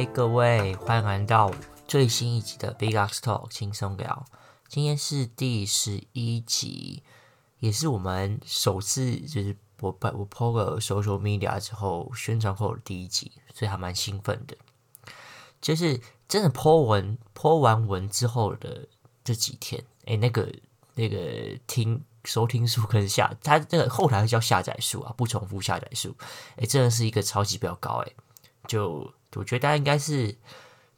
嗨，各位，欢迎来到最新一集的 Big X Talk 轻松聊。今天是第十一集，也是我们首次就是我把我 PO 了 social media 之后宣传后的第一集，所以还蛮兴奋的。就是真的 PO 文 PO 完文之后的这几天，哎，那个那个听收听数跟下，它这个后台叫下载数啊，不重复下载数，哎，真的是一个超级比较高，哎。就我觉得大家应该是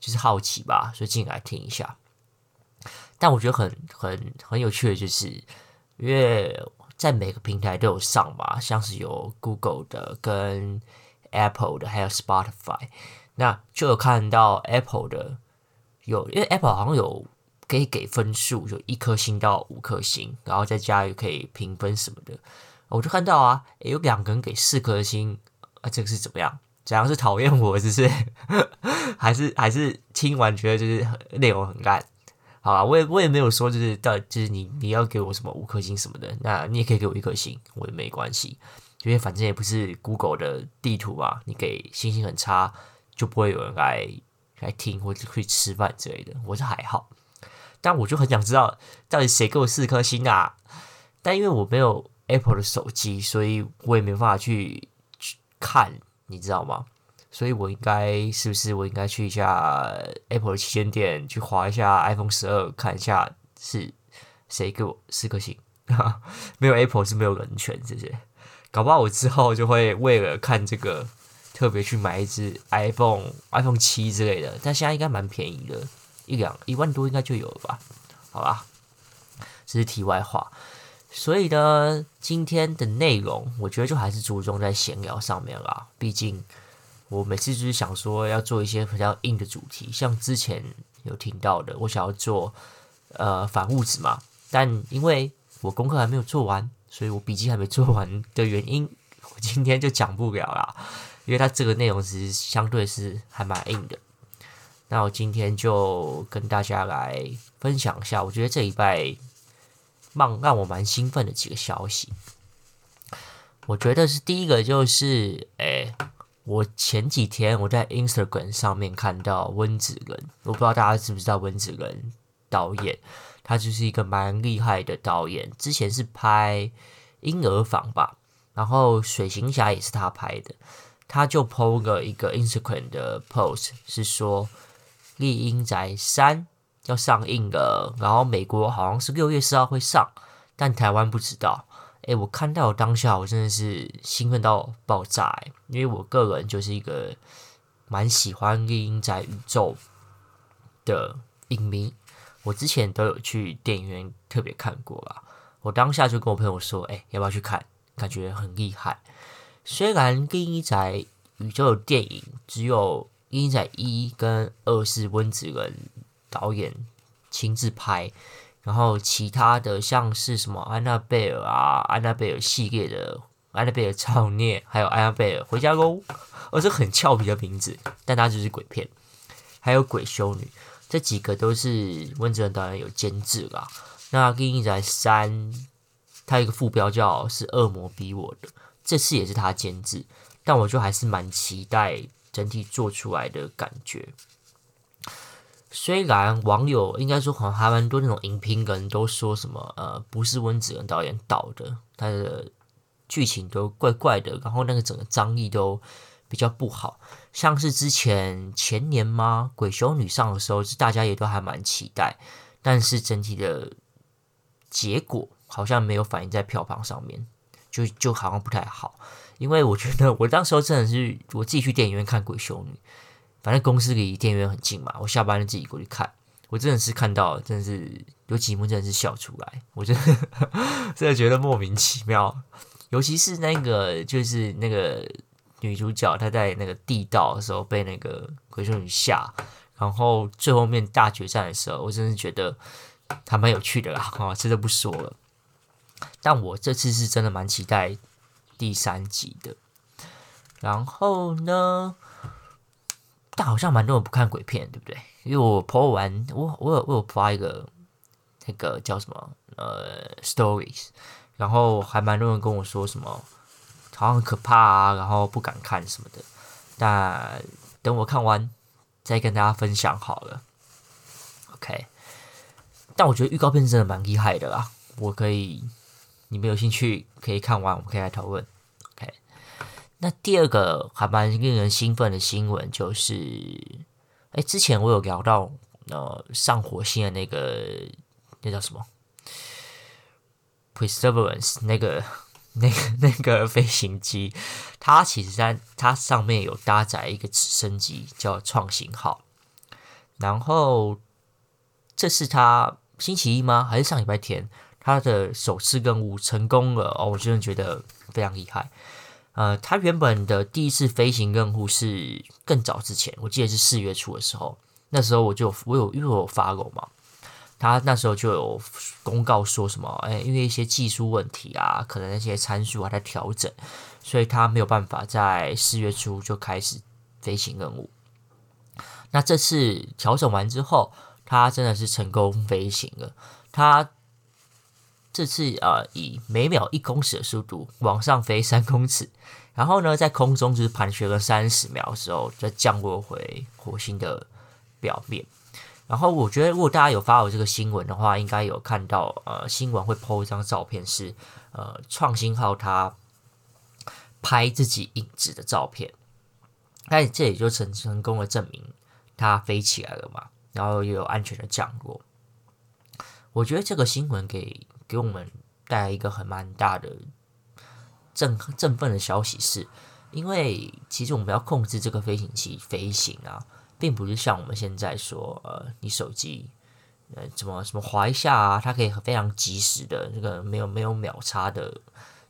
就是好奇吧，所以进来听一下。但我觉得很很很有趣的就是，因为在每个平台都有上嘛，像是有 Google 的、跟 Apple 的，还有 Spotify。那就有看到 Apple 的有，因为 Apple 好像有可以给分数，就一颗星到五颗星，然后再加又可以评分什么的。我就看到啊，有两个人给四颗星，啊，这个是怎么样？怎样是讨厌我，是 不是？还是还是听完觉得就是内容很烂？好啊，我也我也没有说就是到就是你你要给我什么五颗星什么的，那你也可以给我一颗星，我也没关系，因为反正也不是 Google 的地图嘛，你给星星很差就不会有人来来听或者会吃饭之类的，我是还好。但我就很想知道到底谁给我四颗星啊？但因为我没有 Apple 的手机，所以我也没办法去去看。你知道吗？所以我应该是不是我应该去一下 Apple 的旗舰店，去划一下 iPhone 十二，看一下是谁给我四颗星？没有 Apple 是没有人权，这些搞不好我之后就会为了看这个特别去买一只 iPhone iPhone 七之类的。但现在应该蛮便宜的，一两一万多应该就有了吧？好吧，这是题外话。所以呢，今天的内容我觉得就还是注重在闲聊上面啦。毕竟我每次就是想说要做一些比较硬的主题，像之前有听到的，我想要做呃反物质嘛，但因为我功课还没有做完，所以我笔记还没做完的原因，我今天就讲不了啦。因为它这个内容其实相对是还蛮硬的。那我今天就跟大家来分享一下，我觉得这礼拜。让让我蛮兴奋的几个消息，我觉得是第一个就是，哎，我前几天我在 Instagram 上面看到温子仁，我不知道大家知不知道温子仁导演，他就是一个蛮厉害的导演，之前是拍婴儿房吧，然后水行侠也是他拍的，他就 PO 个一个 Instagram 的 post，是说《厉阴宅三》。要上映的，然后美国好像是六月四号会上，但台湾不知道。诶，我看到当下，我真的是兴奋到爆炸，因为我个人就是一个蛮喜欢《厉阴宅》宇宙的影迷，我之前都有去电影院特别看过啦。我当下就跟我朋友说：“诶，要不要去看？感觉很厉害。”虽然《厉阴宅》宇宙的电影只有《厉阴宅》一跟二是温子仁。导演亲自拍，然后其他的像是什么安娜贝尔啊，安娜贝尔系列的安娜贝尔造孽，还有安娜贝尔回家喽，哦，这很俏皮的名字，但它就是鬼片，还有鬼修女，这几个都是温子仁导演有监制啦。那《厉阴宅三》，它一个副标叫是恶魔逼我的，这次也是他监制，但我就还是蛮期待整体做出来的感觉。虽然网友应该说好像还蛮多那种影评人都说什么呃不是温子仁导演导的，他的剧情都怪怪的，然后那个整个张力都比较不好。像是之前前年吗？鬼修女上的时候，是大家也都还蛮期待，但是整体的结果好像没有反映在票房上面，就就好像不太好。因为我觉得我当时候真的是我自己去电影院看鬼修女。反正公司离电影院很近嘛，我下班就自己过去看。我真的是看到，真的是有几幕真的是笑出来，我真的 真的觉得莫名其妙。尤其是那个，就是那个女主角她在那个地道的时候被那个鬼修女吓，然后最后面大决战的时候，我真的觉得还蛮有趣的啦。啊，这就不说了。但我这次是真的蛮期待第三集的。然后呢？但好像蛮多人不看鬼片，对不对？因为我 po 完，我我有我有发一个那个叫什么呃 stories，然后还蛮多人跟我说什么好像很可怕啊，然后不敢看什么的。但等我看完再跟大家分享好了。OK，但我觉得预告片真的蛮厉害的啦，我可以，你们有兴趣可以看完，我们可以来讨论。那第二个还蛮令人兴奋的新闻就是，哎、之前我有聊到呃上火星的那个那叫什么？Perseverance 那个、那个、那个飞行机，它其实在它上面有搭载一个直升机，叫创新号。然后这是它星期一吗？还是上礼拜天？它的首次任务成功了哦！我真的觉得非常厉害。呃，它原本的第一次飞行任务是更早之前，我记得是四月初的时候。那时候我就我有因为我有 follow 嘛。他那时候就有公告说什么，哎，因为一些技术问题啊，可能那些参数还在调整，所以他没有办法在四月初就开始飞行任务。那这次调整完之后，他真的是成功飞行了。他这次啊，以每秒一公尺的速度往上飞三公尺，然后呢，在空中就是盘旋了三十秒的时候，再降落回火星的表面。然后我觉得，如果大家有发我这个新闻的话，应该有看到，呃，新闻会 po 一张照片是，是呃，创新号它拍自己影子的照片，那这也就成成功的证明它飞起来了嘛，然后又有安全的降落。我觉得这个新闻给给我们带来一个很蛮大的振振奋的消息是，因为其实我们要控制这个飞行器飞行啊。并不是像我们现在说，呃，你手机，呃，怎么什么滑一下啊，它可以非常及时的，这个没有没有秒差的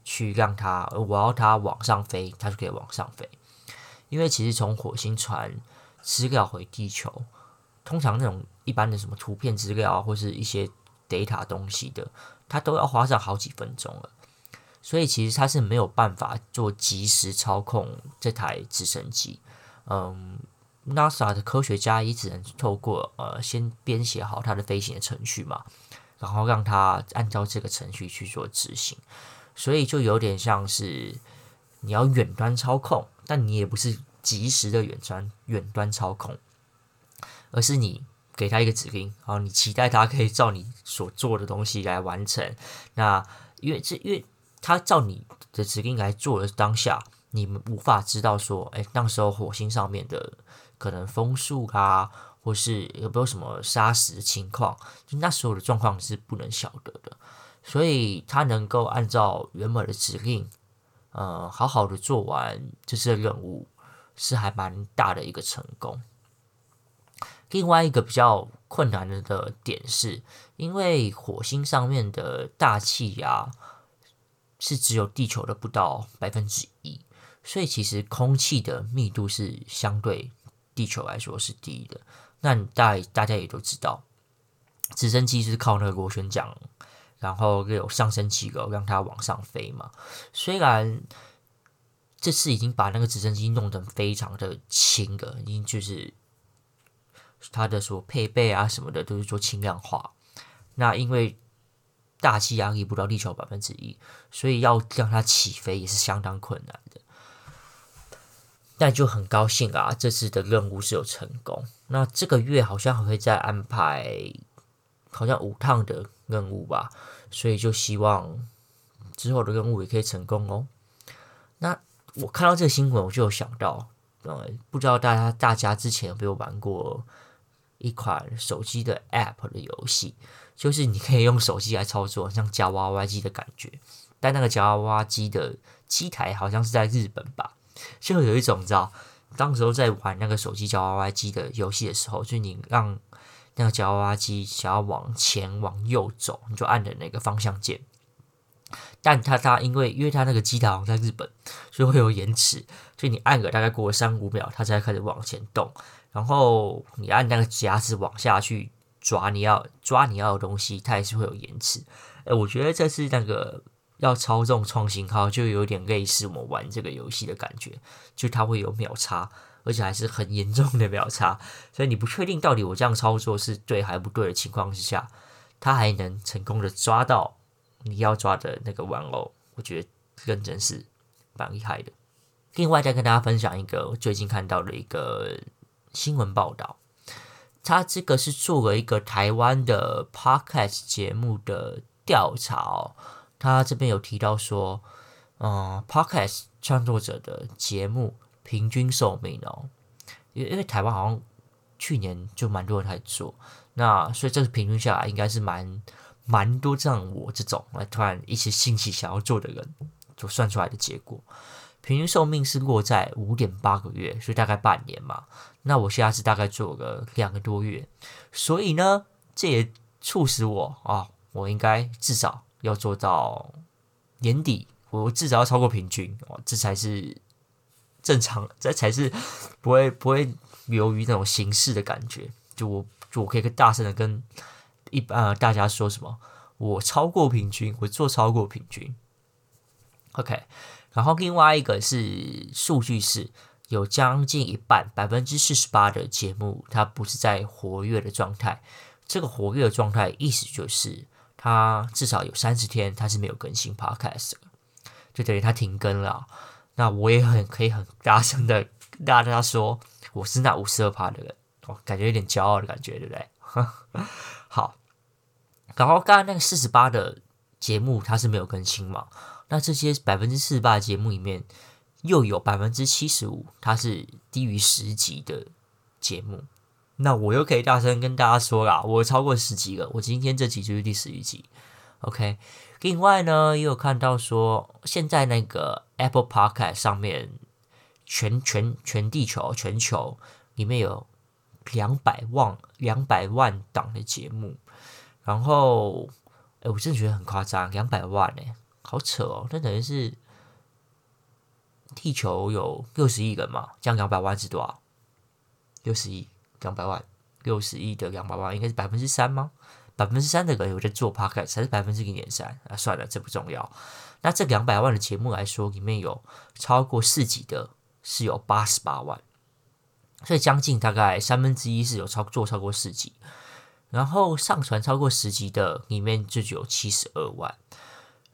去让它，我要它往上飞，它就可以往上飞。因为其实从火星传资料回地球，通常那种一般的什么图片资料啊或是一些 data 东西的，它都要花上好几分钟了。所以其实它是没有办法做即时操控这台直升机，嗯。NASA 的科学家也只能透过呃，先编写好它的飞行的程序嘛，然后让它按照这个程序去做执行，所以就有点像是你要远端操控，但你也不是即时的远端远端操控，而是你给他一个指令，然后你期待他可以照你所做的东西来完成。那因为这因为他照你的指令来做的当下，你们无法知道说，哎，那时候火星上面的。可能风速啊，或是有没有什么沙石情况，就那时候的状况是不能晓得的，所以他能够按照原本的指令，呃，好好的做完这次任务，是还蛮大的一个成功。另外一个比较困难的点是，因为火星上面的大气压是只有地球的不到百分之一，所以其实空气的密度是相对。地球来说是低的，那大大家也都知道，直升机是靠那个螺旋桨，然后有上升机构让它往上飞嘛。虽然这次已经把那个直升机弄得非常的轻了，已经就是它的所配备啊什么的都是做轻量化。那因为大气压力不到地球百分之一，所以要让它起飞也是相当困难的。那就很高兴啊！这次的任务是有成功。那这个月好像还会再安排，好像五趟的任务吧。所以就希望之后的任务也可以成功哦。那我看到这个新闻，我就有想到，嗯，不知道大家大家之前有没有玩过一款手机的 App 的游戏，就是你可以用手机来操作，像夹娃娃机的感觉。但那个夹娃娃机的机台好像是在日本吧。就有一种你知道，当时候在玩那个手机夹娃娃机的游戏的时候，就你让那个夹娃娃机想要往前往右走，你就按的那个方向键。但它它因为因为它那个机台好像在日本，所以会有延迟，所以你按个大概过了三五秒，它才开始往前动。然后你按那个夹子往下去抓你要抓你要的东西，它也是会有延迟。诶，我觉得这是那个。要操纵创新号，就有点类似我们玩这个游戏的感觉，就它会有秒差，而且还是很严重的秒差，所以你不确定到底我这样操作是对还不对的情况之下，它还能成功的抓到你要抓的那个玩偶，我觉得认真是蛮厉害的。另外再跟大家分享一个我最近看到的一个新闻报道，他这个是做了一个台湾的 podcast 节目的调查哦。他这边有提到说，嗯，podcast 创作者的节目平均寿命哦，因为因为台湾好像去年就蛮多人在做，那所以这个平均下来应该是蛮蛮多，像我这种来突然一时兴起想要做的人，就算出来的结果。平均寿命是落在五点八个月，所以大概半年嘛。那我现在是大概做个两个多月，所以呢，这也促使我啊，我应该至少要做到年底，我至少要超过平均哦，这才是正常，这才是不会不会流于那种形式的感觉。就我就我可以大声的跟一般、呃、大家说什么，我超过平均，我做超过平均。OK。然后另外一个是数据是有将近一半百分之四十八的节目，它不是在活跃的状态。这个活跃的状态意思就是，它至少有三十天它是没有更新 Podcast，就等于它停更了。那我也很可以很大声的跟大家说，我是那五十二趴的人，我感觉有点骄傲的感觉，对不对？好，然后刚刚那个四十八的节目它是没有更新嘛？那这些百分之四十八的节目里面，又有百分之七十五，它是低于十集的节目。那我又可以大声跟大家说啦，我超过十集了，我今天这集就是第十一集。OK，另外呢，也有看到说，现在那个 Apple Podcast 上面全全全地球全球里面有两百万两百万档的节目，然后，哎，我真的觉得很夸张，两百万哎。好扯哦，那等于是地球有六十亿人嘛，这样两百万是多少？六十亿两百万，六十亿的两百万应该是百分之三吗？百分之三的人有在做 podcast，还是百分之零点三？啊，算了，这不重要。那这两百万的节目来说，里面有超过四集的，是有八十八万，所以将近大概三分之一是有超做超过四集，然后上传超过十集的里面就只有七十二万。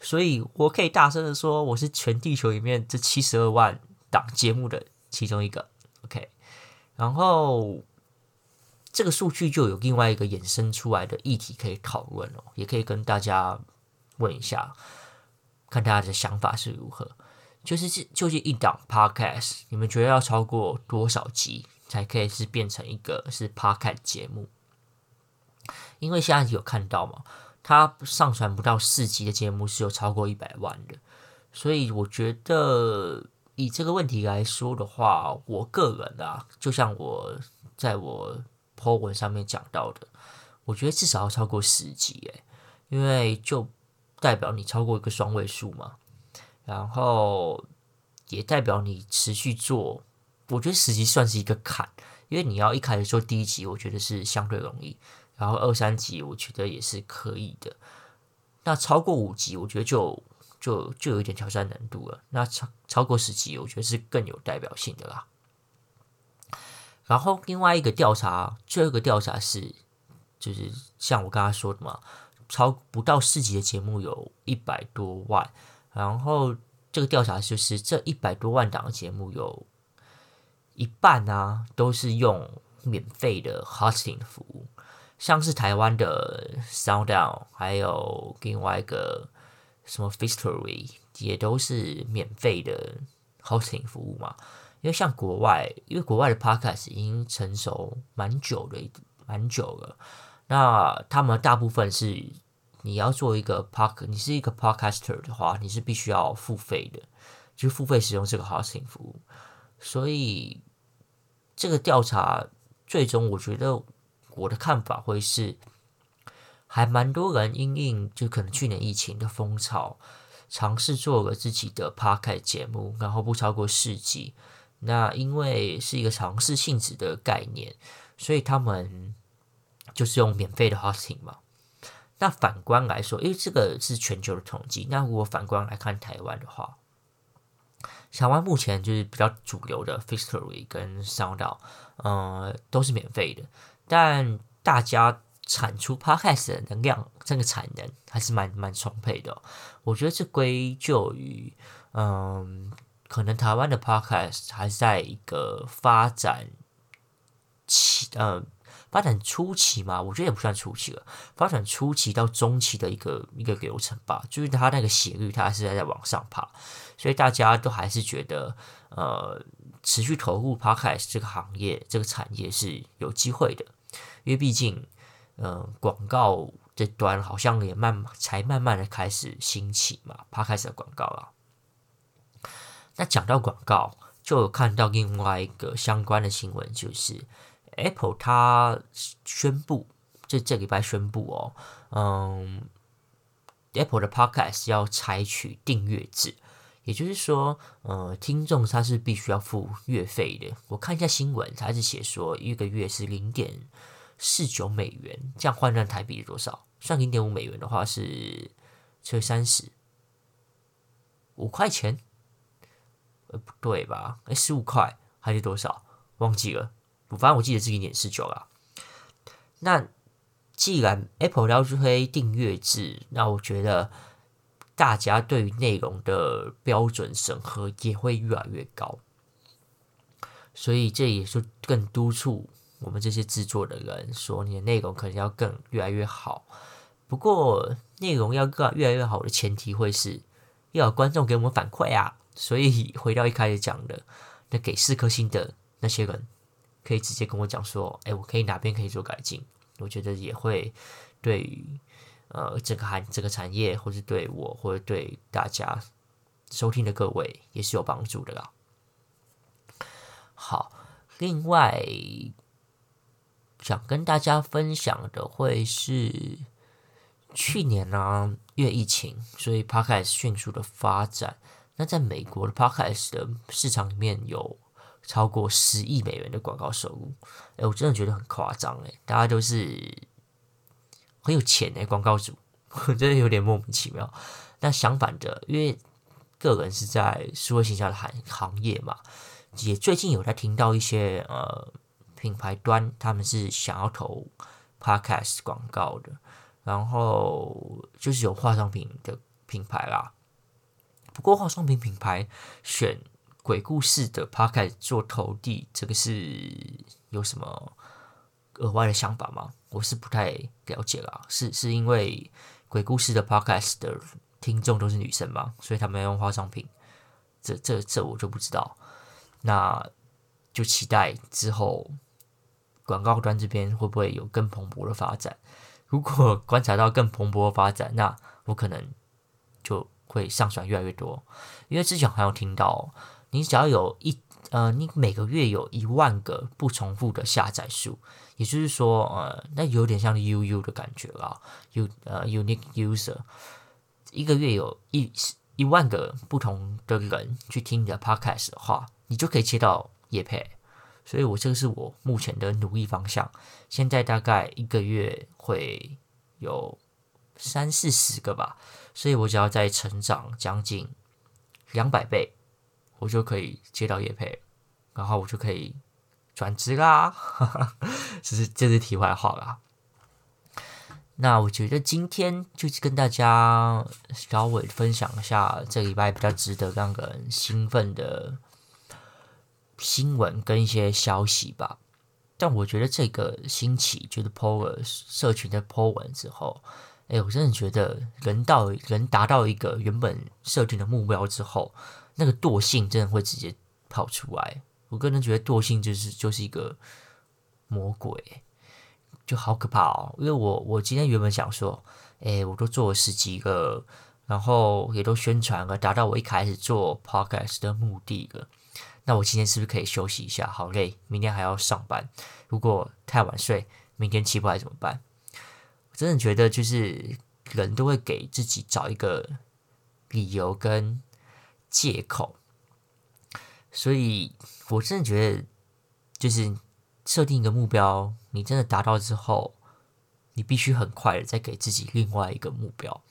所以我可以大声的说，我是全地球里面这七十二万档节目的其中一个，OK。然后这个数据就有另外一个衍生出来的议题可以讨论哦，也可以跟大家问一下，看大家的想法是如何。就是这究竟一档 Podcast，你们觉得要超过多少集才可以是变成一个是 Podcast 节目？因为现在有看到嘛。他上传不到四集的节目是有超过一百万的，所以我觉得以这个问题来说的话，我个人啊，就像我在我 po 文上面讲到的，我觉得至少要超过十集，诶，因为就代表你超过一个双位数嘛，然后也代表你持续做，我觉得十集算是一个坎，因为你要一开始做第一集，我觉得是相对容易。然后二三级我觉得也是可以的，那超过五级我觉得就就就有点挑战难度了。那超超过十级我觉得是更有代表性的啦。然后另外一个调查，最后一个调查是，就是像我刚刚说的嘛，超不到四级的节目有一百多万。然后这个调查就是这一百多万档的节目有一半啊都是用免费的 hosting 服务。像是台湾的 SoundOn，还有另外一个什么 Firstory，也都是免费的 hosting 服务嘛。因为像国外，因为国外的 Podcast 已经成熟蛮久的，蛮久了。那他们大部分是你要做一个 Pod，你是一个 Podcaster 的话，你是必须要付费的，就付费使用这个 hosting 服务。所以这个调查最终，我觉得。我的看法会是，还蛮多人因应就可能去年疫情的风潮，尝试做了自己的 p o c a s t 节目，然后不超过四集。那因为是一个尝试性质的概念，所以他们就是用免费的 hosting 嘛。那反观来说，因为这个是全球的统计，那如果反观来看台湾的话，台湾目前就是比较主流的 Firstory 跟 SoundOn，呃，都是免费的。但大家产出 Podcast 的能量，这个产能还是蛮蛮充沛的。我觉得这归咎于，嗯，可能台湾的 Podcast 还是在一个发展期呃发展初期嘛，我觉得也不算初期了，发展初期到中期的一个一个流程吧，就是它那个斜率它还是在在往上爬，所以大家都还是觉得呃持续投入 Podcast 这个行业这个产业是有机会的，因为毕竟呃广告这端好像也慢才慢慢的开始兴起嘛，Podcast 的广告啊。那讲到广告，就有看到另外一个相关的新闻，就是 Apple 它宣布，就这礼拜宣布哦，嗯，Apple 的 Podcast 要采取订阅制，也就是说，呃，听众他是必须要付月费的。我看一下新闻，他是写说一个月是零点四九美元，这样换算台币是多少？算零点五美元的话是，是三十五块钱。呃，不对吧？哎，十五块还是多少？忘记了。我反正我记得是零点四九啦。那既然 Apple 要推订阅制，那我觉得大家对于内容的标准审核也会越来越高。所以这也就更督促我们这些制作的人说，你的内容可能要更越来越好。不过，内容要更越来越好的前提会是要有观众给我们反馈啊。所以回到一开始讲的，那给四颗星的那些人，可以直接跟我讲说，哎，我可以哪边可以做改进？我觉得也会对于呃整个行这个产业，或是对我，或者对大家收听的各位，也是有帮助的啦。好，另外想跟大家分享的会是去年呢、因为疫情，所以 Podcast 迅速的发展。那在美国的 Podcast 的市场里面有超过十亿美元的广告收入，哎，我真的觉得很夸张哎，大家都是很有钱哎，广告主，我真的有点莫名其妙。那相反的，因为个人是在数位行销的行行业嘛，也最近有在听到一些呃品牌端他们是想要投 Podcast 广告的，然后就是有化妆品的品牌啦。不过，化妆品品牌选鬼故事的 Podcast 做投递，这个是有什么额外的想法吗？我是不太了解啦。是是因为鬼故事的 Podcast 的听众都是女生吗？所以他们要用化妆品？这这这我就不知道。那就期待之后广告端这边会不会有更蓬勃的发展？如果观察到更蓬勃的发展，那我可能就。会上传越来越多，因为之前还有听到，你只要有一呃，你每个月有一万个不重复的下载数，也就是说，呃，那有点像 UU 的感觉啦，U 呃 Unique User，一个月有一一万个不同的人去听你的 Podcast 的话，你就可以接到业配，所以我这个是我目前的努力方向，现在大概一个月会有三四十个吧。所以我只要再成长将近两百倍，我就可以接到业配，然后我就可以转职啦。哈 哈这是这是题外话啦。那我觉得今天就是跟大家稍微分享一下这礼拜比较值得让人兴奋的新闻跟一些消息吧。但我觉得这个兴起就是 po 了社群的 po 文之后。哎，我真的觉得人到人达到一个原本设定的目标之后，那个惰性真的会直接跑出来。我个人觉得惰性就是就是一个魔鬼，就好可怕哦。因为我我今天原本想说，哎，我都做了十几个，然后也都宣传了，达到我一开始做 podcast 的目的了。那我今天是不是可以休息一下？好累，明天还要上班。如果太晚睡，明天起不来怎么办？我真的觉得，就是人都会给自己找一个理由跟借口，所以我真的觉得，就是设定一个目标，你真的达到之后，你必须很快的再给自己另外一个目标，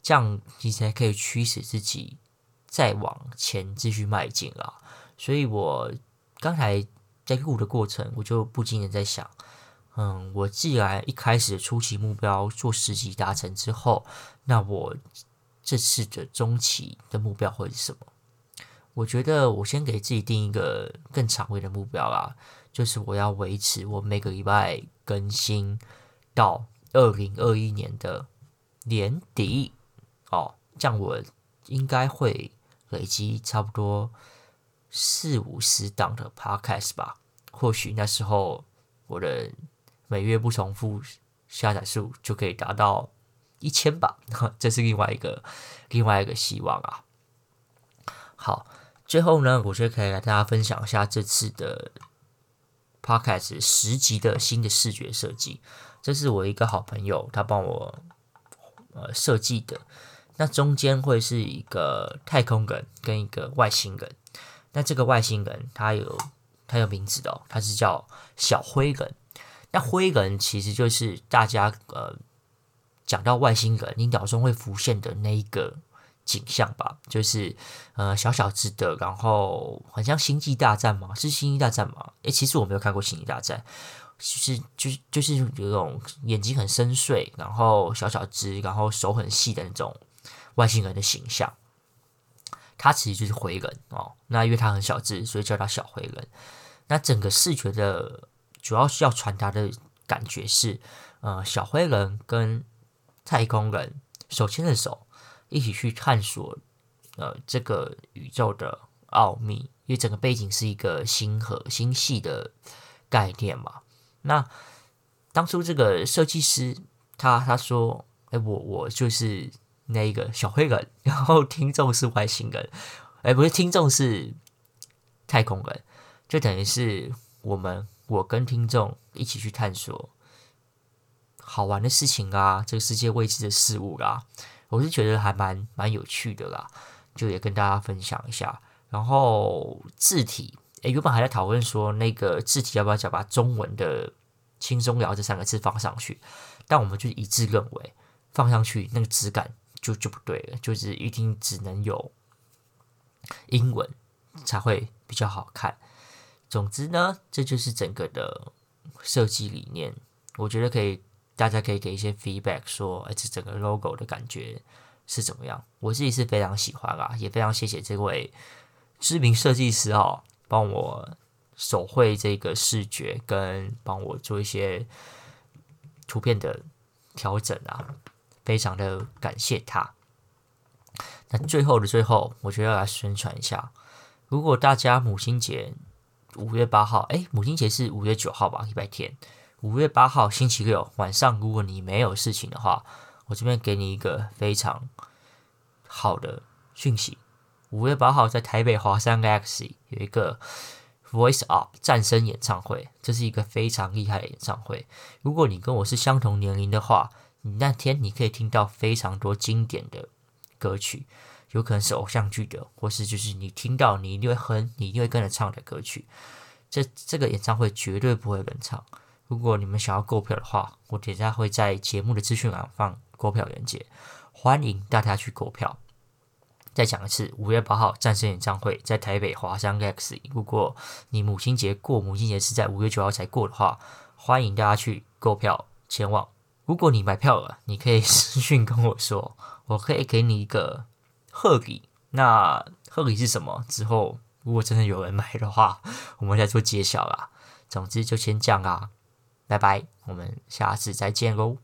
这样你才可以驱使自己再往前继续迈进啊。所以我刚才在录的过程，我就不禁的在想。嗯，我既然一开始初期目标做十集达成之后，那我这次的中期的目标会是什么？我觉得我先给自己定一个更长远的目标啦，就是我要维持我每个礼拜更新到二零二一年的年底哦，这样我应该会累积差不多四五十档的 podcast 吧。或许那时候我的每月不重复下载数就可以达到一千吧，这是另外一个另外一个希望啊。好，最后呢，我觉得可以来大家分享一下这次的 Podcast 十集的新的视觉设计。这是我一个好朋友他帮我呃设计的。那中间会是一个太空人跟一个外星人。那这个外星人他有他有名字的哦，他是叫小灰人。那灰人其实就是大家呃讲到外星人，你脑中会浮现的那一个景象吧，就是呃小小只的，然后很像星际大战吗？是星际大战吗？诶，其实我没有看过星际大战，就是就是就是有种眼睛很深邃，然后小小只，然后手很细的那种外星人的形象。他其实就是灰人哦，那因为他很小只，所以叫他小灰人。那整个视觉的。主要是要传达的感觉是，呃，小灰人跟太空人手牵着手，一起去探索，呃，这个宇宙的奥秘。因为整个背景是一个星河、星系的概念嘛。那当初这个设计师他他说：“哎，我我就是那一个小黑人，然后听众是外星人，哎，不是听众是太空人，就等于是我们。”我跟听众一起去探索好玩的事情啊，这个世界未知的事物啦，我是觉得还蛮蛮有趣的啦，就也跟大家分享一下。然后字体，诶，原本还在讨论说那个字体要不要讲把中文的“轻松聊”这三个字放上去，但我们就一致认为放上去那个质感就就不对了，就是一定只能有英文才会比较好看。总之呢，这就是整个的设计理念。我觉得可以，大家可以给一些 feedback，说，哎，这整个 logo 的感觉是怎么样？我自己是非常喜欢啊，也非常谢谢这位知名设计师哦，帮我手绘这个视觉，跟帮我做一些图片的调整啊，非常的感谢他。那最后的最后，我觉得要来宣传一下，如果大家母亲节。五月八号，哎，母亲节是五月九号吧？礼拜天，五月八号星期六晚上，如果你没有事情的话，我这边给你一个非常好的讯息。五月八号在台北华山 Galaxy 有一个 Voice Up 战声演唱会，这是一个非常厉害的演唱会。如果你跟我是相同年龄的话，你那天你可以听到非常多经典的歌曲。有可能是偶像剧的，或是就是你听到你一定会哼，你一定会跟着唱的歌曲。这这个演唱会绝对不会冷场。如果你们想要购票的话，我等下会在节目的资讯栏放购票链接，欢迎大家去购票。再讲一次，五月八号战胜演唱会在台北华山 Galaxy。如果你母亲节过母亲节是在五月九号才过的话，欢迎大家去购票前往。如果你买票了，你可以 私讯跟我说，我可以给你一个。贺礼，那贺礼是什么？之后如果真的有人买的话，我们再做揭晓啦。总之就先这样啦，拜拜，我们下次再见喽。